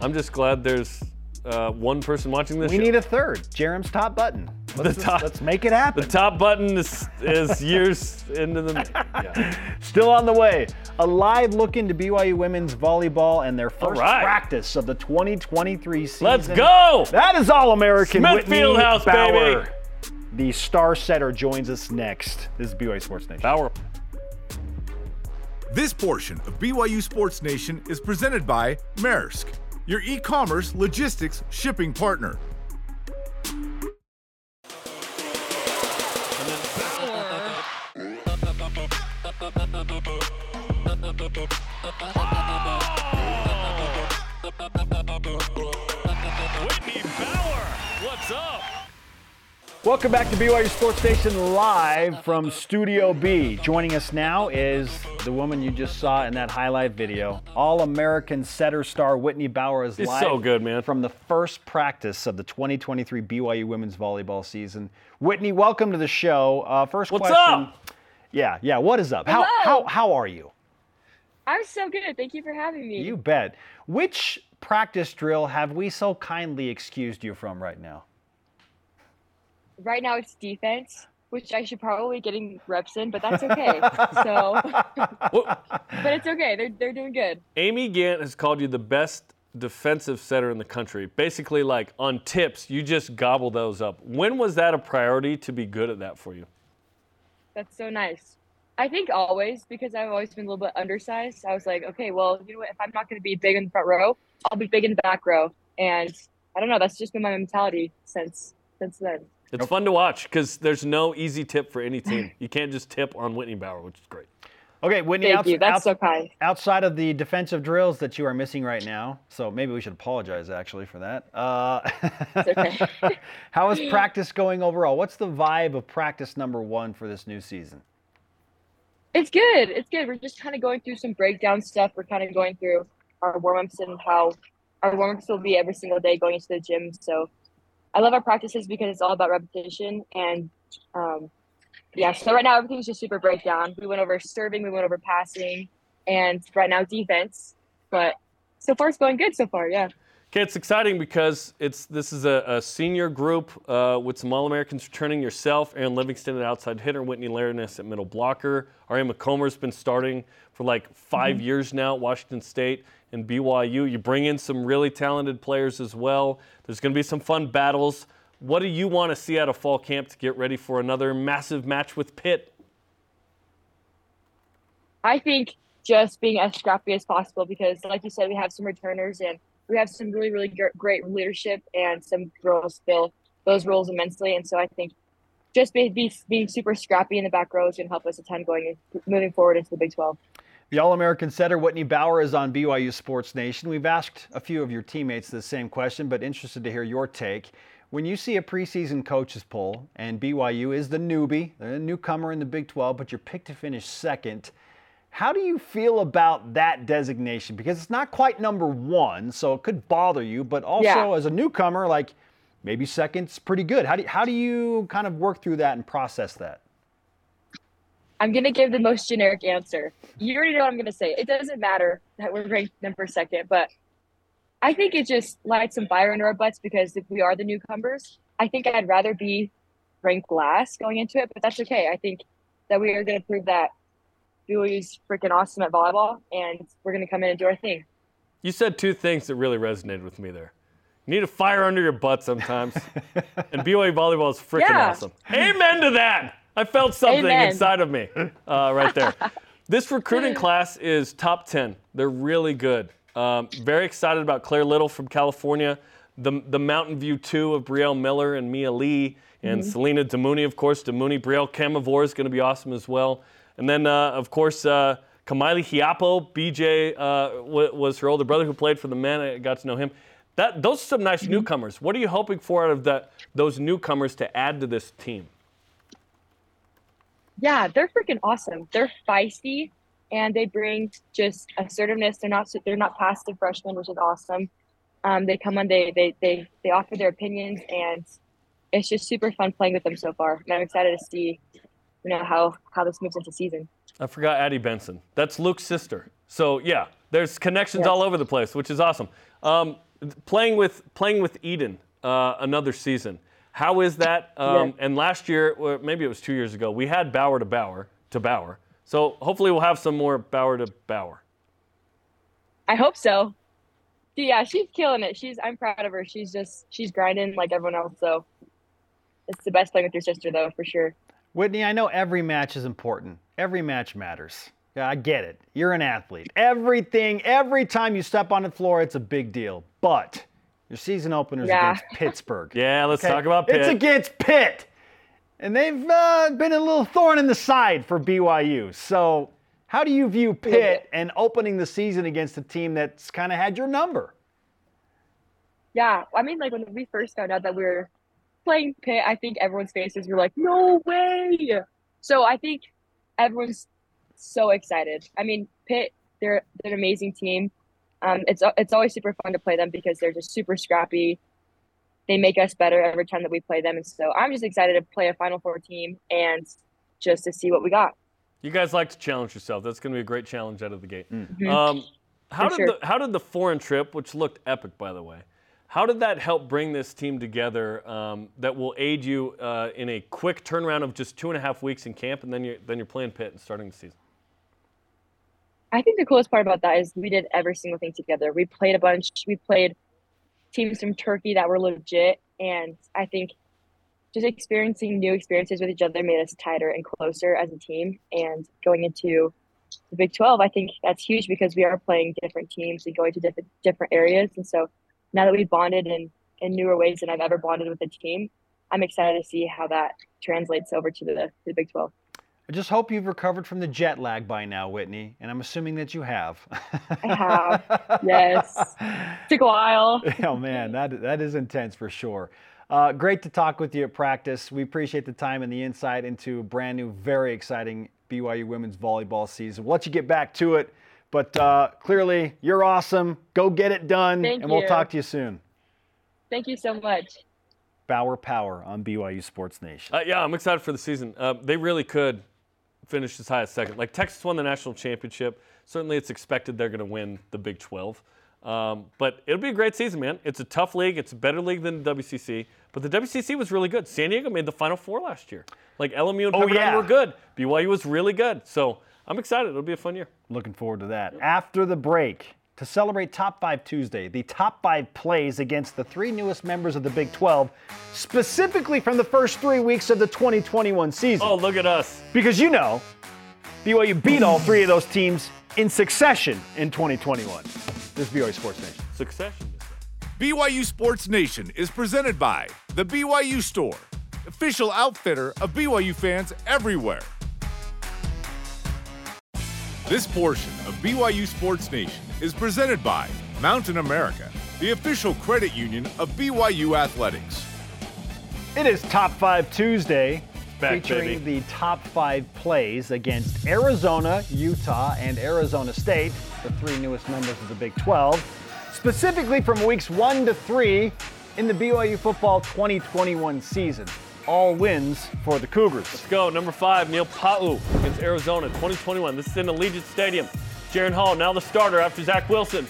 I'm just glad there's uh, one person watching this. We show. need a third. Jarom's top button. Let's, The top- let's make it happen. the top button is, is <laughs> years into the. <laughs> Yeah. Still on the way. A live look into BYU women's volleyball and their first right. practice of the 2023 season. Let's go! That is All American Smith Whitney Fieldhouse, Bauer. baby. The star setter joins us next. This is BYU Sports Nation. Power. This portion of BYU Sports Nation is presented by Maersk, your e commerce logistics shipping partner. Whitney Bauer, what's up? Welcome back to BYU Sports Nation live from Studio B. Joining us now is the woman you just saw in that highlight video. All-American setter star Whitney Bauer is She's live so good, man. from the first practice of the 2023 BYU women's volleyball season. Whitney, welcome to the show. Uh, first What's question. up? Yeah, yeah. What is up? How how how are you? I'm so good. Thank you for having me. You bet. Which practice drill have we so kindly excused you from right now? Right now it's defense, which I should probably getting reps in, but that's okay. so, <laughs> but it's okay. They're they're doing good. Amy Gant has called you the best defensive setter in the country. Basically, like on tips, you just gobble those up. When was that a priority to be good at that for you? That's so nice. I think always because I've always been a little bit undersized. I was like, okay, well, you know what? If I'm not going to be big in the front row, I'll be big in the back row. And I don't know. That's just been my mentality since since then. It's fun to watch because there's no easy tip for any team. You can't just tip on Whitney Bauer, which is great. Okay, Whitney, Thank outs- you. That's outs- so kind. outside of the defensive drills that you are missing right now, so maybe we should apologize actually for that. Uh, <laughs> how is practice going overall? What's the vibe of practice number one for this new season? It's good. It's good. We're just kind of going through some breakdown stuff. We're kind of going through our warm ups and how our warm ups will be every single day going into the gym. So I love our practices because it's all about repetition. And um, yeah, so right now everything's just super breakdown. We went over serving, we went over passing, and right now defense. But so far it's going good so far. Yeah. Okay, it's exciting because it's this is a, a senior group uh, with some All Americans returning. Yourself, Erin Livingston at outside hitter, Whitney Larinus at middle blocker. Ari McComer's been starting for like 5 Mhm. years now at Washington State and BYU. You bring in some really talented players as well. There's going to be some fun battles. What do you want to see out of fall camp to get ready for another massive match with Pitt? I think just being as scrappy as possible because, like you said, we have some returners and we have some really, really great leadership and some girls fill those roles immensely. And so I think just be, be, being super scrappy in the back row is going to help us a ton going in, moving forward into the Big 12. The All American setter Whitney Bauer is on BYU Sports Nation. We've asked a few of your teammates the same question, but interested to hear your take. When you see a preseason coaches poll and BYU is the newbie, the newcomer in the Big 12, but you're picked to finish second, how do you feel about that designation? Because it's not quite number one, so it could bother you, but also Yeah. as a newcomer, like maybe second's pretty good. How do you, how do you kind of work through that and process that? I'm going to give the most generic answer. You already know what I'm going to say. It doesn't matter that we're ranked number second, but I think it just lights some fire under our butts because if we are the newcomers, I think I'd rather be ranked last going into it, but that's okay. I think that we are going to prove that BYU's freaking awesome at volleyball and we're going to come in and do our thing. You said two things that really resonated with me there. You need a fire under your butt sometimes, <laughs> and BYU volleyball is freaking Yeah. awesome. Amen to that. I felt something Amen. inside of me uh, right there. <laughs> this recruiting class is top 10. They're really good. Um, very excited about Claire Little from California, the, the Mountain View 2 of Brielle Miller and Mia Lee, and Mhm. Selena Demooney, of course. Demooney, Brielle Camavore is going to be awesome as well. And then, uh, of course, uh, Kamali Hiapo, BJ uh, w- was her older brother who played for the men. I got to know him. That, those are some nice newcomers. What are you hoping for out of the, those newcomers to add to this team? Yeah, they're freaking awesome. They're feisty and they bring just assertiveness. They're not they're not passive freshmen, which is awesome. Um, they come on, they they they they offer their opinions, and it's just super fun playing with them so far. And I'm excited to see, you know, how how this moves into season. I forgot Addie Benson. That's Luke's sister. So yeah, there's connections Yeah. all over the place, which is awesome. Um, playing with playing with Eden uh, another season. How is that? Um, Yeah. And last year, or maybe it was two years ago, we had Bauer to Bauer to Bauer. So hopefully we'll have some more Bauer to Bauer. I hope so. Yeah, she's killing it. She's I'm proud of her. She's just she's grinding like everyone else. So it's the best playing with your sister, though, for sure. Whitney, I know every match is important. Every match matters. Yeah, I get it. You're an athlete. Everything, every time you step on the floor, it's a big deal. But your season opener is Yeah. against Pittsburgh. <laughs> Yeah, let's Okay? talk about Pitt. It's Pitt. against Pitt. And they've uh, been a little thorn in the side for BYU. So, how do you view Pitt and opening the season against a team that's kind of had your number? Yeah, I mean, like when we first found out that we were playing Pitt, I think everyone's faces were like, "No way!" So I think everyone's so excited. I mean, Pitt, they're, they're an amazing team. Um, it's it's always super fun to play them because they're just super scrappy. They make us better every time that we play them, and so I'm just excited to play a Final Four team and just to see what we got. You guys like to challenge yourself. That's going to be a great challenge out of the gate. Mhm. Um, how For did sure. the how did the foreign trip, which looked epic by the way, how did that help bring this team together? Um, that will aid you uh, in a quick turnaround of just two and a half weeks in camp, and then you're then you're playing Pitt and starting the season. I think the coolest part about that is we did every single thing together. We played a bunch. We played teams from Turkey that were legit, and I think just experiencing new experiences with each other made us tighter and closer as a team. And going into the Big 12, I think that's huge because we are playing different teams and going to different different areas. And so now that we've bonded in in newer ways than I've ever bonded with a team, I'm excited to see how that translates over to the, to the Big 12. I just hope you've recovered from the jet lag by now, Whitney, and I'm assuming that you have. I have. yes. <laughs> Took a while. <laughs> oh man, that that is intense for sure. Uh, great to talk with you at practice. We appreciate the time and the insight into a brand new, very exciting BYU women's volleyball season. We'll let you get back to it, but uh, clearly you're awesome. Go get it done, Thank and we'll talk to you soon. Thank you so much. Bauer Power on BYU Sports Nation. Uh, yeah, I'm excited for the season. Uh, they really could finish as high as second. Like Texas won the national championship. Certainly, it's expected they're going to win the Big 12. Um, but it'll be a great season, man. It's a tough league. It's a better league than the WCC. But the WCC was really good. San Diego made the Final Four last year. Like LMU and Oh, Pepperdine yeah. were good. BYU was really good. So I'm excited. It'll be a fun year. Looking forward to that. After the break, to celebrate Top 5 Tuesday, the top five plays against the three newest members of the Big 12, specifically from the first three weeks of the 2021 season. Oh, look at us. Because you know, BYU beat all three of those teams in succession in 2021. This is BYU Sports Nation. Succession. BYU Sports Nation is presented by The BYU Store, official outfitter of BYU fans everywhere. This portion of BYU Sports Nation is presented by Mountain America, the official credit union of BYU Athletics. It is Top 5 Tuesday, Back, featuring baby. the top five plays against Arizona, Utah, and Arizona State, the three newest members of the Big 12, specifically from weeks 1 to 3 in the BYU football 2021 season. All wins for the Cougars. Let's go. Number five, Neil Pau'u against Arizona, 2021. This is in Allegiant Stadium. Jaren Hall, now the starter after Zach Wilson.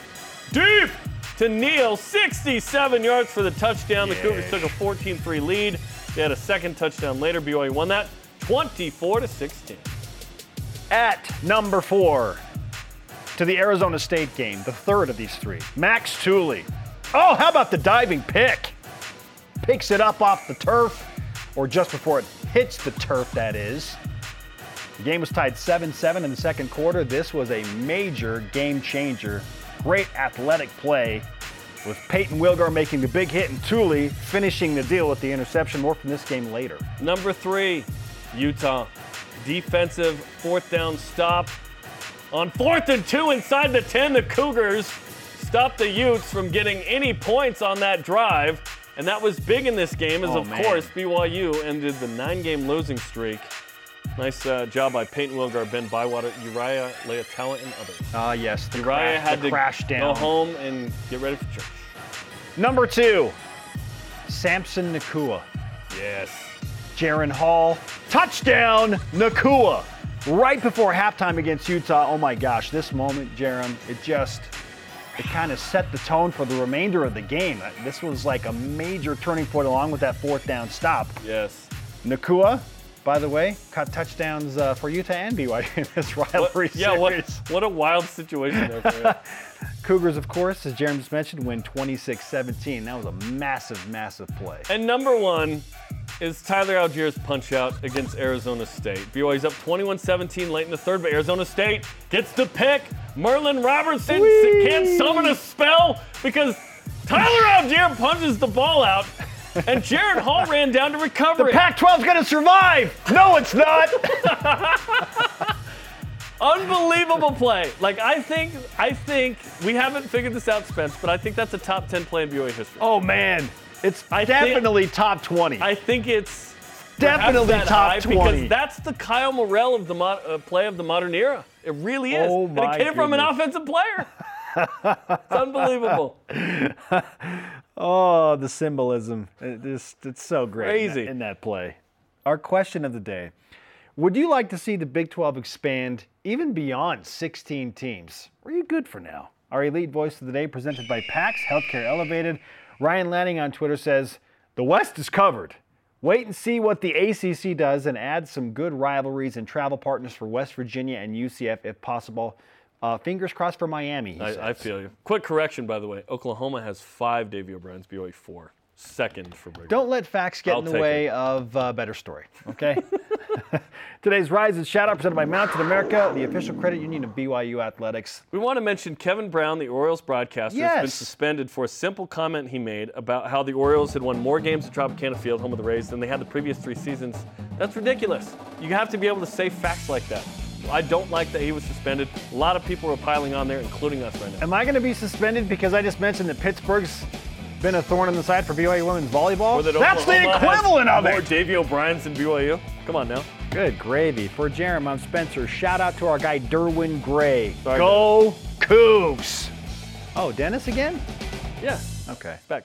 Deep to Neil, 67 yards for the touchdown. The Cougars took a 14-3 lead. They had a second touchdown later. BYU won that 24 to 16. At number four, to the Arizona State game, the third of these three, Max Tooley. Oh, how about the diving pick? Picks it up off the turf, or just before it hits the turf, that is. The game was tied 7 7 in the second quarter. This was a major game changer. Great athletic play with Peyton Wilgar making the big hit and Tooley finishing the deal with the interception. More from this game later. Number three, Utah. Defensive fourth down stop. On fourth and two inside the 10, the Cougars stopped the Utes from getting any points on that drive. And that was big in this game, as Oh, of man. course BYU ended the nine game losing streak. Nice uh, job by Peyton Wilgar, Ben Bywater, Uriah Leiataua, and others. Ah, yes, the, Uriah crash, had the to crash go home and get ready for church. Number two, Samson Nacua. Yes. Jaren Hall, touchdown, Nacua. Right before halftime against Utah. Oh my gosh, this moment, Jaren, it just, it kind of set the tone for the remainder of the game. This was like a major turning point along with that fourth down stop. Yes. Nacua, by the way, caught touchdowns uh, for Utah and BYU <laughs> in this rivalry Yeah, what, what a wild situation there for. <laughs> Cougars, of course, as Jeremy just mentioned, win 26-17. That was a massive, massive play. And number one is Tyler Allgeier's punch out against Arizona State. BYU's up 21-17 late in the third, but Arizona State gets the pick. Merlin Robertson can't summon a spell because Tyler Allgeier punches the ball out, and Jared Hall <laughs> ran down to recover The it. Pac-12's going to survive. No, it's not. <laughs> Unbelievable play. Like I think, I think we haven't figured this out, Spence, but I think that's a top 10 play in BYU history. Oh man, it's I think- definitely top 20. I think it's Definitely top 20. because that's the Kyle Morrell of the mo- uh, play of the modern era. It really is. Oh, and it came from an offensive player. <laughs> it's unbelievable. <laughs> oh, the symbolism. It is, it's so great in that- in that play. Our question of the day. Would you like to see the Big 12 expand even beyond 16 teams? Are you good for now? Our elite voice of the day presented by PAX Healthcare Elevated. Ryan Lanning on Twitter says, The West is covered. Wait and see what the ACC does and add some good rivalries and travel partners for West Virginia and UCF if possible. Uh, fingers crossed for Miami. I, I feel you. Quick correction, by the way. Oklahoma has five Davy O'Brien's, BYU four. Second for Brigham. Don't let facts get I'll in the way of a better story, okay? <laughs> <laughs> Today's Rise and Shout Out presented by Mountain America, the official credit union of BYU Athletics. We want to mention Kevin Brown, the Orioles broadcaster, has been suspended for a simple comment he made about how the Orioles had won more games at Tropicana Field, home of the Rays, than they had the previous three seasons. That's ridiculous. You have to be able to say facts like that. I don't like that he was suspended. A lot of people are piling on there, including us right now. Am I going to be suspended because I just mentioned that Pittsburgh's been a thorn in the side for BYU women's volleyball? That That's the Oklahoma has equivalent of it. more it. Davy O'Brien's than BYU. Come on now. Good gravy. For Jarom, I'm Spencer. Shout out to our guy Derwin Gray. Sorry, Go Cougs. Oh, Dennis again? Yeah. Okay. Back.